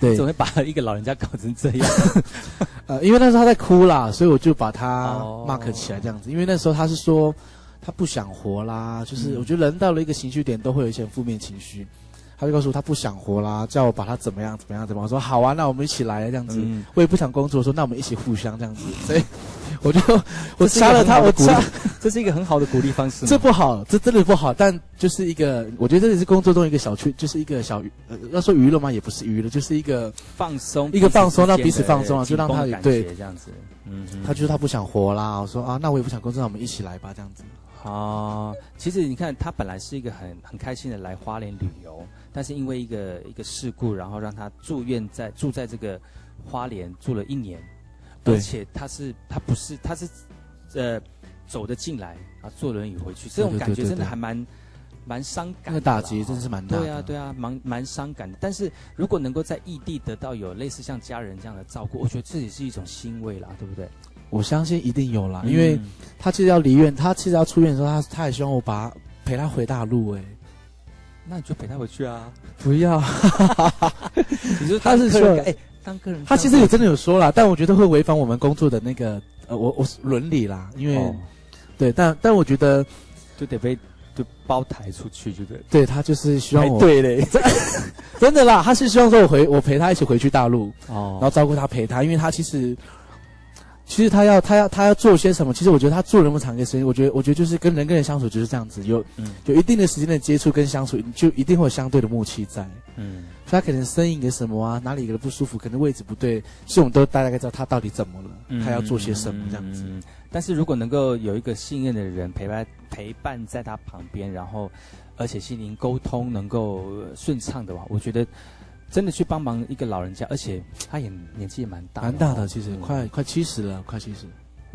对怎，么会把一个老人家搞成这样？呃，因为那时候他在哭啦，所以我就把他哦 mark 起来这样子。因为那时候他是说他不想活啦，就是嗯我觉得人到了一个情绪点都会有一些负面情绪，他就告诉我他不想活啦，叫我把他怎么样怎么样怎么样。我说好啊，那我们一起来这样子。嗯，我也不想工作，说那我们一起互相这样子。所以我就 我杀了他，我杀 这是一个很好的鼓励方式。这不好，这真的不好。但就是一个，我觉得这也是工作中一个小趣，就是一个小娱呃，要说娱乐嘛，也不是娱乐，就是一个放松，一个放松让彼此放松啊就让他感对觉这样子。嗯哼，他就说他不想活啦，我说啊，那我也不想工作，那我们一起来吧，这样子。哦，其实你看，他本来是一个很很开心的来花莲旅游，但是因为一个一个事故，然后让他住院在住在这个花莲住了一年，对而且他是他不是他是呃走的进来啊，坐轮椅回去，这种感觉真的还蛮蛮伤感的。那个打击真的是蛮大的。对啊，对啊，蛮蛮伤感的。但是如果能够在异地得到有类似像家人这样的照顾，我觉得这也是一种欣慰啦，对不对？我相信一定有啦，因为嗯他其实要离院，他其实要出院的时候，他他也希望我把他陪他回大陆、哎，那你就陪他回去啊。不要。你说他是说当客人哎，当个人他其实也真的有说啦，但我觉得会违反我们工作的那个呃，我我伦理啦，因为、哦。对，但但我觉得就得被就包抬出去，就对。对他就是希望我对嘞，真的啦，他是希望说我回我陪他一起回去大陆，哦。然后照顾他陪他，因为他其实其实他要他要他要做些什么，其实我觉得他做那么长一个时间，我觉得我觉得就是跟人跟人相处就是这样子，有嗯。有一定的时间的接触跟相处，就一定会有相对的默契在。嗯他可能声音个什么啊，哪里个不舒服，可能位置不对，所以我们都大概知道他到底怎么了，他要做些什么这样子。嗯但是如果能够有一个信任的人陪伴陪伴在他旁边，然后而且心灵沟通能够呃顺畅的话，我觉得真的去帮忙一个老人家，而且他也年纪也蛮大，蛮大的，其实嗯快快七十了，快七十。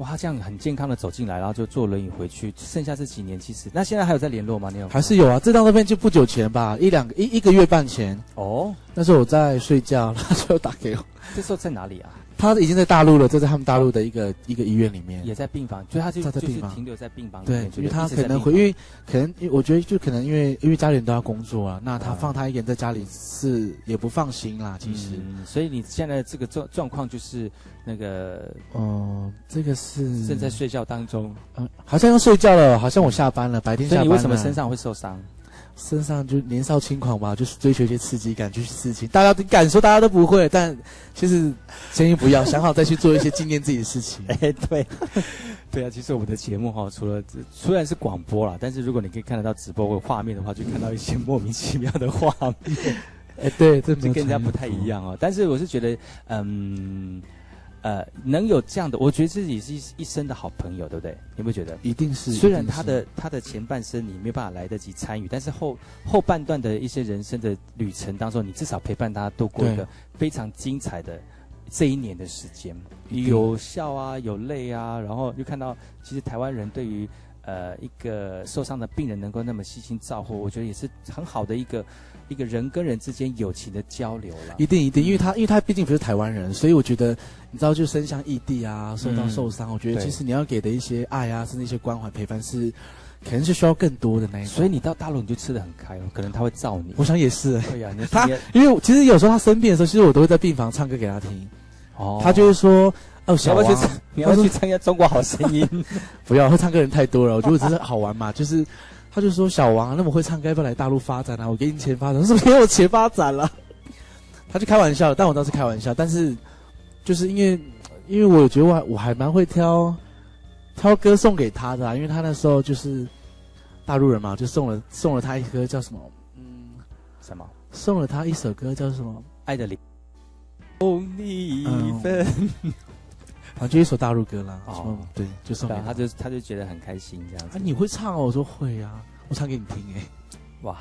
哇，他这样很健康的走进来，然后就坐轮椅回去，剩下这几年其实那现在还有在联络吗？你有还是有啊，这张照片就不久前吧，一两个一一个月半前，哦？那时候我在睡觉，他就打给我，这时候在哪里啊？他已经在大陆了，就在他们大陆的一个一个医院里面。也在病房，所以他就就是他在病房停留在病房里对面，，因为他可能会，因为可能，因为我觉得就可能因为因为家里人都要工作啊，那他嗯放他一个人在家里是也不放心啦。其实，嗯，所以你现在这个状状况就是那个哦，这个是正在睡觉当中，嗯，好像要睡觉了，好像我下班了，白天下班了。所以你为什么身上会受伤？身上就年少轻狂吧，就是追求一些刺激感，就是事情。大家都敢说大家都不会，但其实先不要，想好再去做一些纪念自己的事情。哎，对，对啊，其实我们的节目哈，除了虽然是广播啦，但是如果你可以看得到直播或画面的话，就看到一些莫名其妙的画面，哎，对，这跟人家不太一样哦。但是我是觉得，嗯。呃，能有这样的，我觉得自己是一一生的好朋友，对不对？你有没有觉得？一定是。虽然他的他的前半生你没有办法来得及参与，但是后后半段的一些人生的旅程当中，你至少陪伴他度过一个非常精彩的这一年的时间，有笑啊，有泪啊，然后又看到其实台湾人对于呃一个受伤的病人能够那么细心照顾，我觉得也是很好的一个一个人跟人之间友情的交流了。一定一定，因为他因为他毕竟不是台湾人，所以我觉得你知道，就身乡异地啊，受到嗯受伤，我觉得其实你要给的一些爱啊，甚至一些关怀陪伴是，可能是需要更多的那一种。所以你到大陆你就吃的很开哦，可能他会罩你。我想也是、对呀、你他因为其实有时候他生病的时候，其实我都会在病房唱歌给他听，哦他就会说：“哦，你小王要去，你要去参加中国好声音？不要，会唱歌人太多了，我觉得只是好玩嘛。就是他就说小王那么会唱歌，要不要来大陆发展啊？我给你钱发展，我说没有钱发展了。他就开玩笑，但我倒是开玩笑，但是就是因为因为我觉得我还我还蛮会挑挑歌送给他的、啊，因为他那时候就是大陆人嘛，就送了送了他一歌叫什么，嗯，什么？送了他一首歌叫什么，爱的灵。哦，你一份。反 正就一首大陆歌啦。哦对，就送给。他就他就觉得很开心这样子。啊，你会唱哦？我说会啊，我唱给你听哎、哇，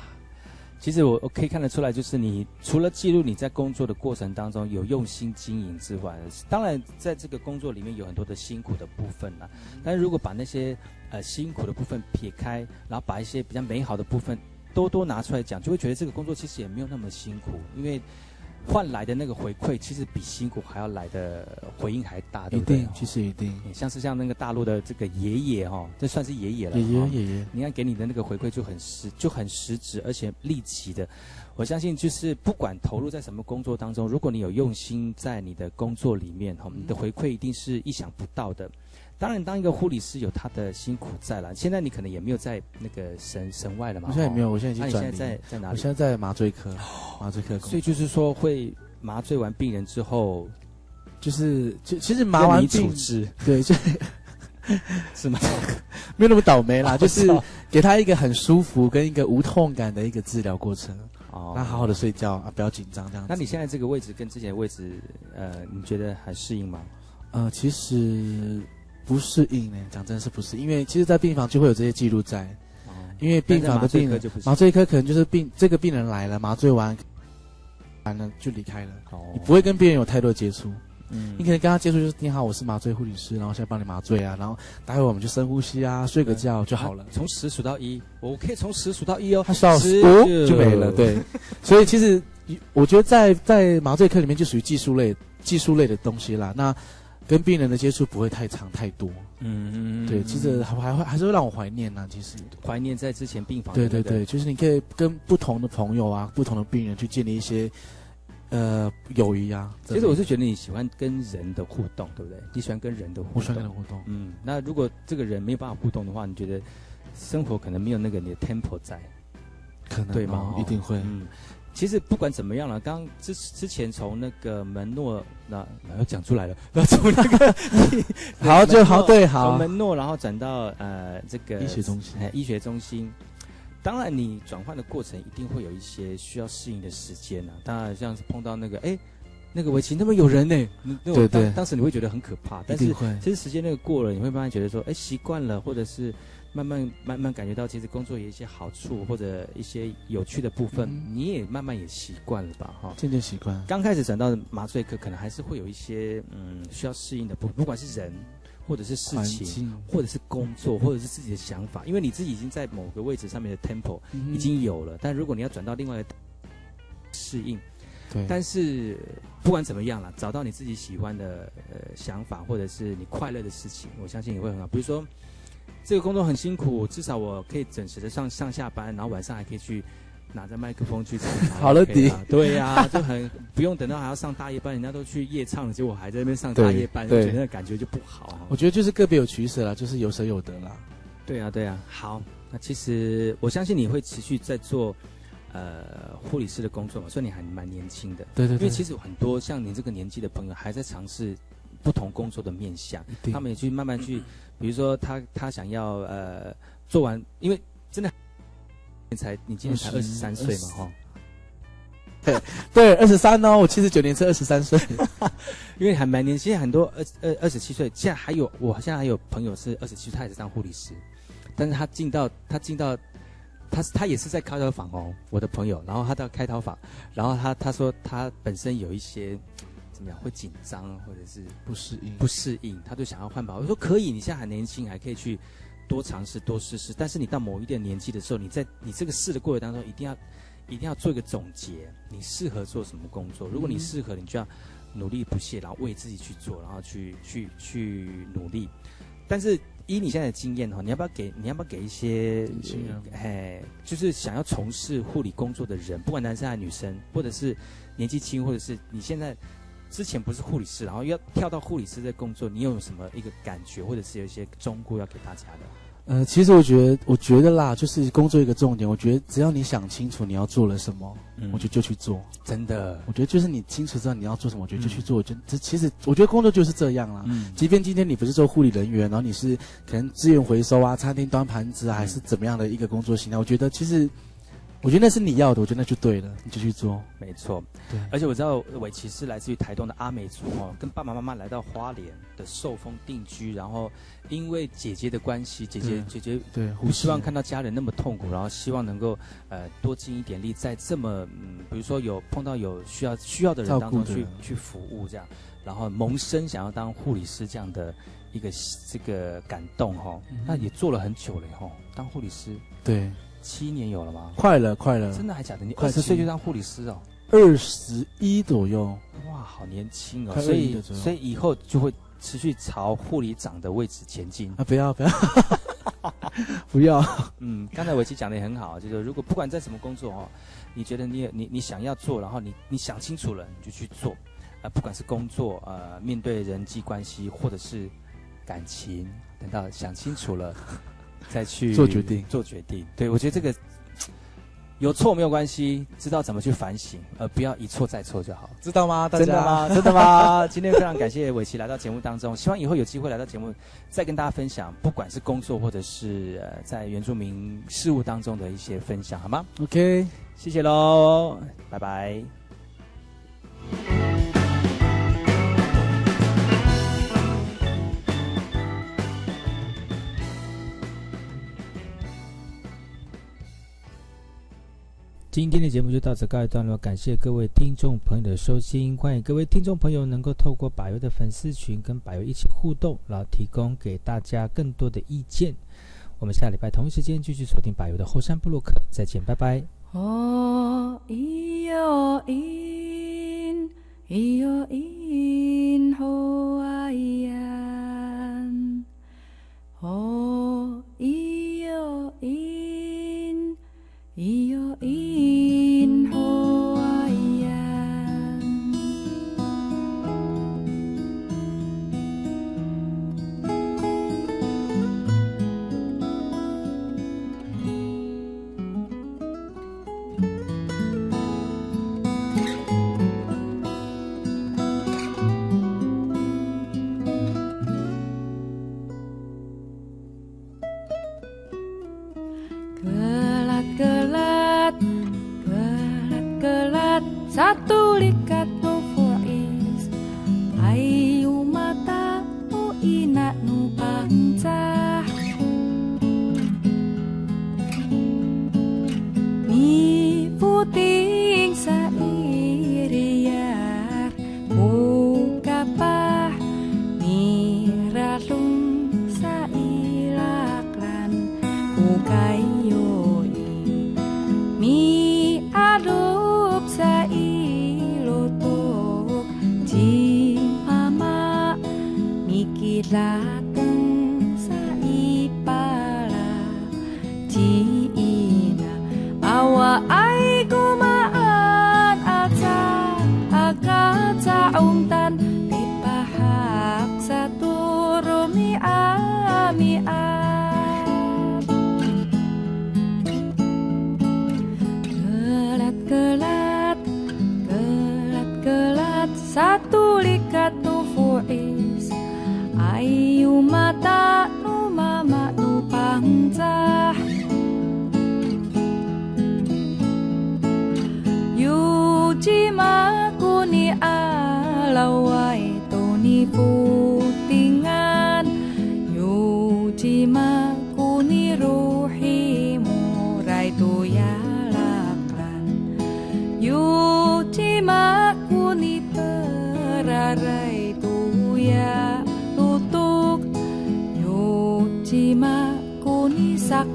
其实我我可以看得出来，就是你除了记录你在工作的过程当中有用心经营之外，当然在这个工作里面有很多的辛苦的部分啦。但是如果把那些呃辛苦的部分撇开，然后把一些比较美好的部分多多拿出来讲，就会觉得这个工作其实也没有那么辛苦，因为换来的那个回馈其实比辛苦还要来的回应还大，对不对一定，？其实一定。像是像那个大陆的这个爷爷哈、哦，这算是爷爷了，爷爷哦爷爷，你看给你的那个回馈就很实就很实质，而且立即的。我相信就是不管投入在什么工作当中，如果你有用心在你的工作里面哈，你的回馈一定是意想不到的。当然，当一个护理师有他的辛苦在了。现在你可能也没有在那个省省外了嘛？哦。我现在也没有，我现在已、经转你现在。在在哪里？我现在在麻醉科，麻醉科，所以就是说会麻醉完病人之后，就是就其实麻完病处，置对，就 是吗？没有那么倒霉啦，就是给他一个很舒服跟一个无痛感的一个治疗过程，哦让他好好的睡觉啊，不要紧张这样子。那你现在这个位置跟之前的位置，呃，你觉得还适应吗？呃，其实不适应呢，讲真的是不适应，因为其实，在病房就会有这些记录在，哦，因为病房的病人就不是麻醉科可能就是病这个病人来了，麻醉完完了就离开了，哦你不会跟病人有太多接触。嗯你可能跟他接触就是你好，我是麻醉护理师，然后现在帮你麻醉啊，然后待会我们就深呼吸啊，睡个觉就好了啊。从十数到一，我可以从十数到一哦。他数到十五就没了，。对。所以其实我觉得在在麻醉科里面就属于技术类技术类的东西啦。那跟病人的接触不会太长太多，嗯嗯对，其实还还会还是会让我怀念呐。其实，怀念在之前病房。对对对对，就是你可以跟不同的朋友啊、不同的病人去建立一些呃友谊啊。其实我是觉得你喜欢跟人的互动，对不对？你喜欢跟人的互动。我喜欢跟人互动，嗯，那如果这个人没有办法互动的话，你觉得生活可能没有那个你的 tempo 在，可能对吗哦？一定会。嗯，其实不管怎么样了，刚之之前从那个门诺那那要讲出来了，那 从那个 好就好，对从好。门诺，然后转到呃这个医学中心哎医学中心。当然，你转换的过程一定会有一些需要适应的时间啊。当然，像是碰到那个哎，那个围棋那边有人呢，你那种对对当当时你会觉得很可怕，但是。其实时间那个过了，你会慢慢觉得说，哎，习惯了，或者是慢慢慢慢感觉到，其实工作有一些好处或者一些有趣的部分，嗯你也慢慢也习惯了吧，哈。渐渐习惯。刚开始转到麻醉科，可能还是会有一些嗯需要适应的不，不管是人或者是事情，或者是工作，或者是自己的想法，因为你自己已经在某个位置上面的 tempo 嗯已经有了，但如果你要转到另外一个适应，对，但是不管怎么样啦，找到你自己喜欢的呃想法，或者是你快乐的事情，我相信也会很好。比如说，这个工作很辛苦，至少我可以准时的上上下班，然后晚上还可以去拿着麦克风去唱。好了迪对呀、就很不用等到还要上大夜班，人家都去夜唱了，结果我还在那边上大夜班，对觉得那个感觉就不好啊。我觉得就是个别有取舍啦，就是有舍有得啦。对啊，对啊。好，那其实我相信你会持续在做呃护理师的工作嘛，所以你还蛮年轻的。对对对，因为其实有很多像你这个年纪的朋友还在尝试不同工作的面向，他们也去慢慢去，比如说他他想要呃做完，因为真的才你今年才二十三岁嘛哈，对二十三哦，我七十九年是二十三岁。因为还蛮年轻，很多二二二十七岁，现在还有我现在还有朋友是二十七岁，他也是当护理师，但是他进到他进到。他是他也是在开刀房哦，我的朋友，然后他到开刀房，然后他他说他本身有一些怎么样会紧张或者是不适应，不适应，他就想要换保。我说可以，你现在还年轻，还可以去多尝试多试试，但是你到某一定年纪的时候，你在你这个试的过程当中，一定要一定要做一个总结，你适合做什么工作？如果你嗯适合，你就要努力不懈，然后为自己去做，然后去去去努力。但是以你现在的经验哈，你要不要给你要不要给一些哎，就是想要从事护理工作的人，不管男生还是女生，或者是年纪轻，或者是你现在之前不是护理师，然后要跳到护理师的工作，你有什么一个感觉，或者是有一些忠告要给大家的？呃，其实我觉得，我觉得啦，就是工作一个重点，我觉得只要你想清楚你要做了什么，嗯我觉得就去做。真的，我觉得就是你清楚知道你要做什么，我觉得就嗯去做。我觉得这其实我觉得工作就是这样啦。嗯，即便今天你不是做护理人员，然后你是可能资源回收啊、餐厅端盘子啊，还是怎么样的一个工作形态，我觉得其实，我觉得那是你要的，我觉得那就对了，你就去做。没错。对，而且我知道伟奇是来自于台东的阿美族哦，跟爸爸妈妈来到花莲的寿丰定居，然后因为姐姐的关系，姐姐姐姐对，不希望看到家人那么痛苦，然后希望能够呃多尽一点力，在这么嗯，比如说有碰到有需要需要的人照当中去去服务这样，然后萌生想要当护理师这样的一个这个感动哈、哦，嗯。那也做了很久了哈、哦，当护理师。对，七年有了吗？快了，快了，真的还假的？你二十岁就当护理师哦？二十一左右。哇，好年轻哦！所21的左右以所以以后就会持续朝护理长的位置前进。啊，不要不要 不要，嗯，刚才伟奇讲的也很好，就是如果不管在什么工作哦，你觉得你你你想要做，然后你你想清楚了，你就去做。呃，不管是工作，呃，面对人际关系，或者是感情，等到想清楚了再去做决定做决定。对我觉得这个有错没有关系，知道怎么去反省，而不要一错再错就好。知道吗？大家真的吗？真的吗？今天非常感谢伟奇来到节目当中，希望以后有机会来到节目，再跟大家分享，不管是工作或者是呃在原住民事务当中的一些分享，好吗？OK。谢谢喽，拜拜。今天的节目就到此告一段落，感谢各位听众朋友的收听，欢迎各位听众朋友能够透过百优的粉丝群跟百优一起互动，然后提供给大家更多的意见。我们下礼拜同一时间继续锁定百优的后山部落克，再见，拜拜。哦，咿哟咿，咿哟咿，吼啊咿呀，哦，咿哟咿，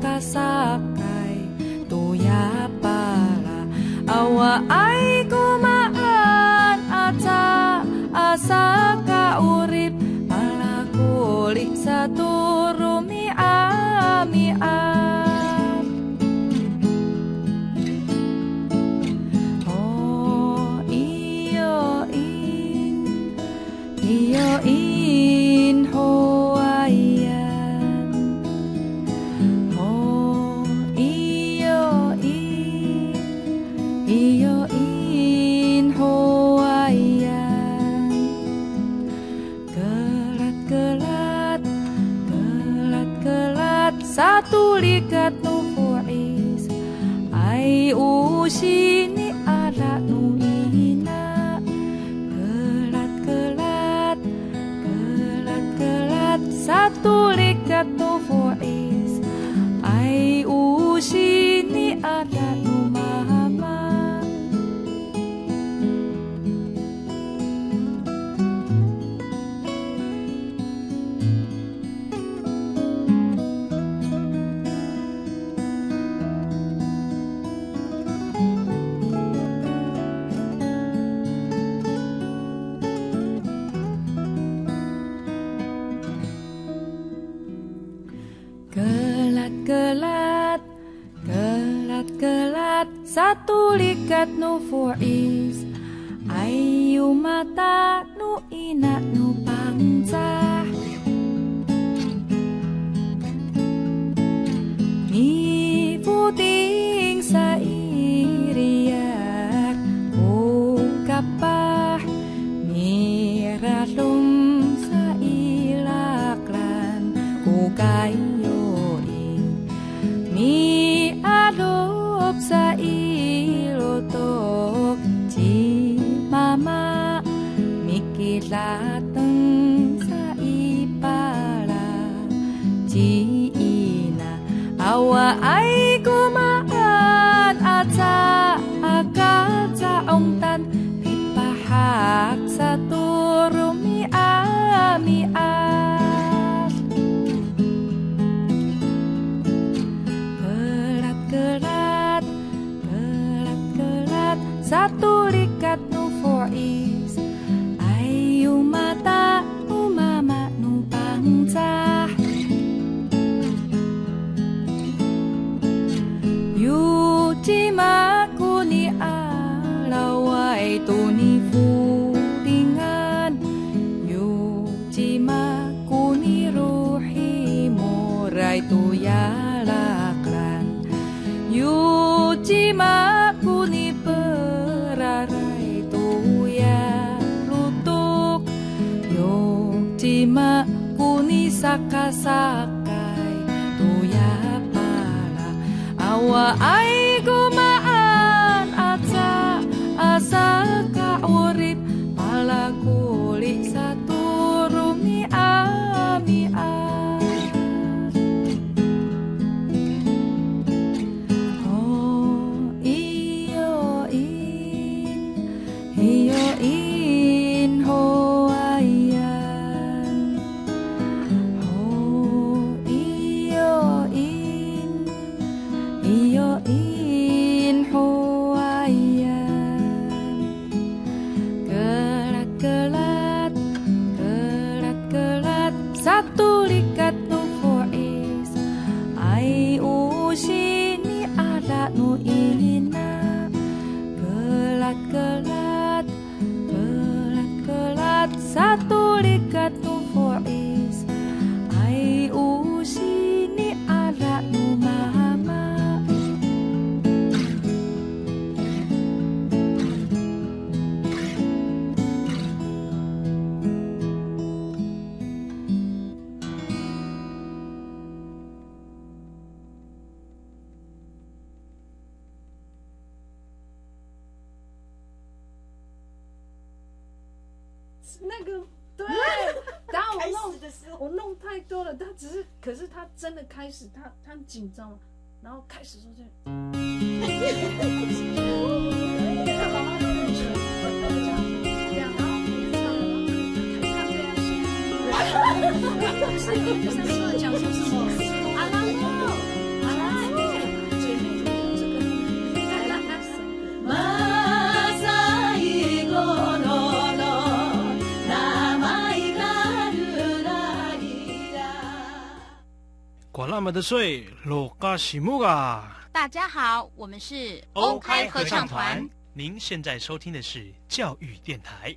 Kasak 开始他他很紧张，然后开始说这。么的水，罗嘎西木嘎！大家好，我们是欧开合唱团。您现在收听的是教育电台。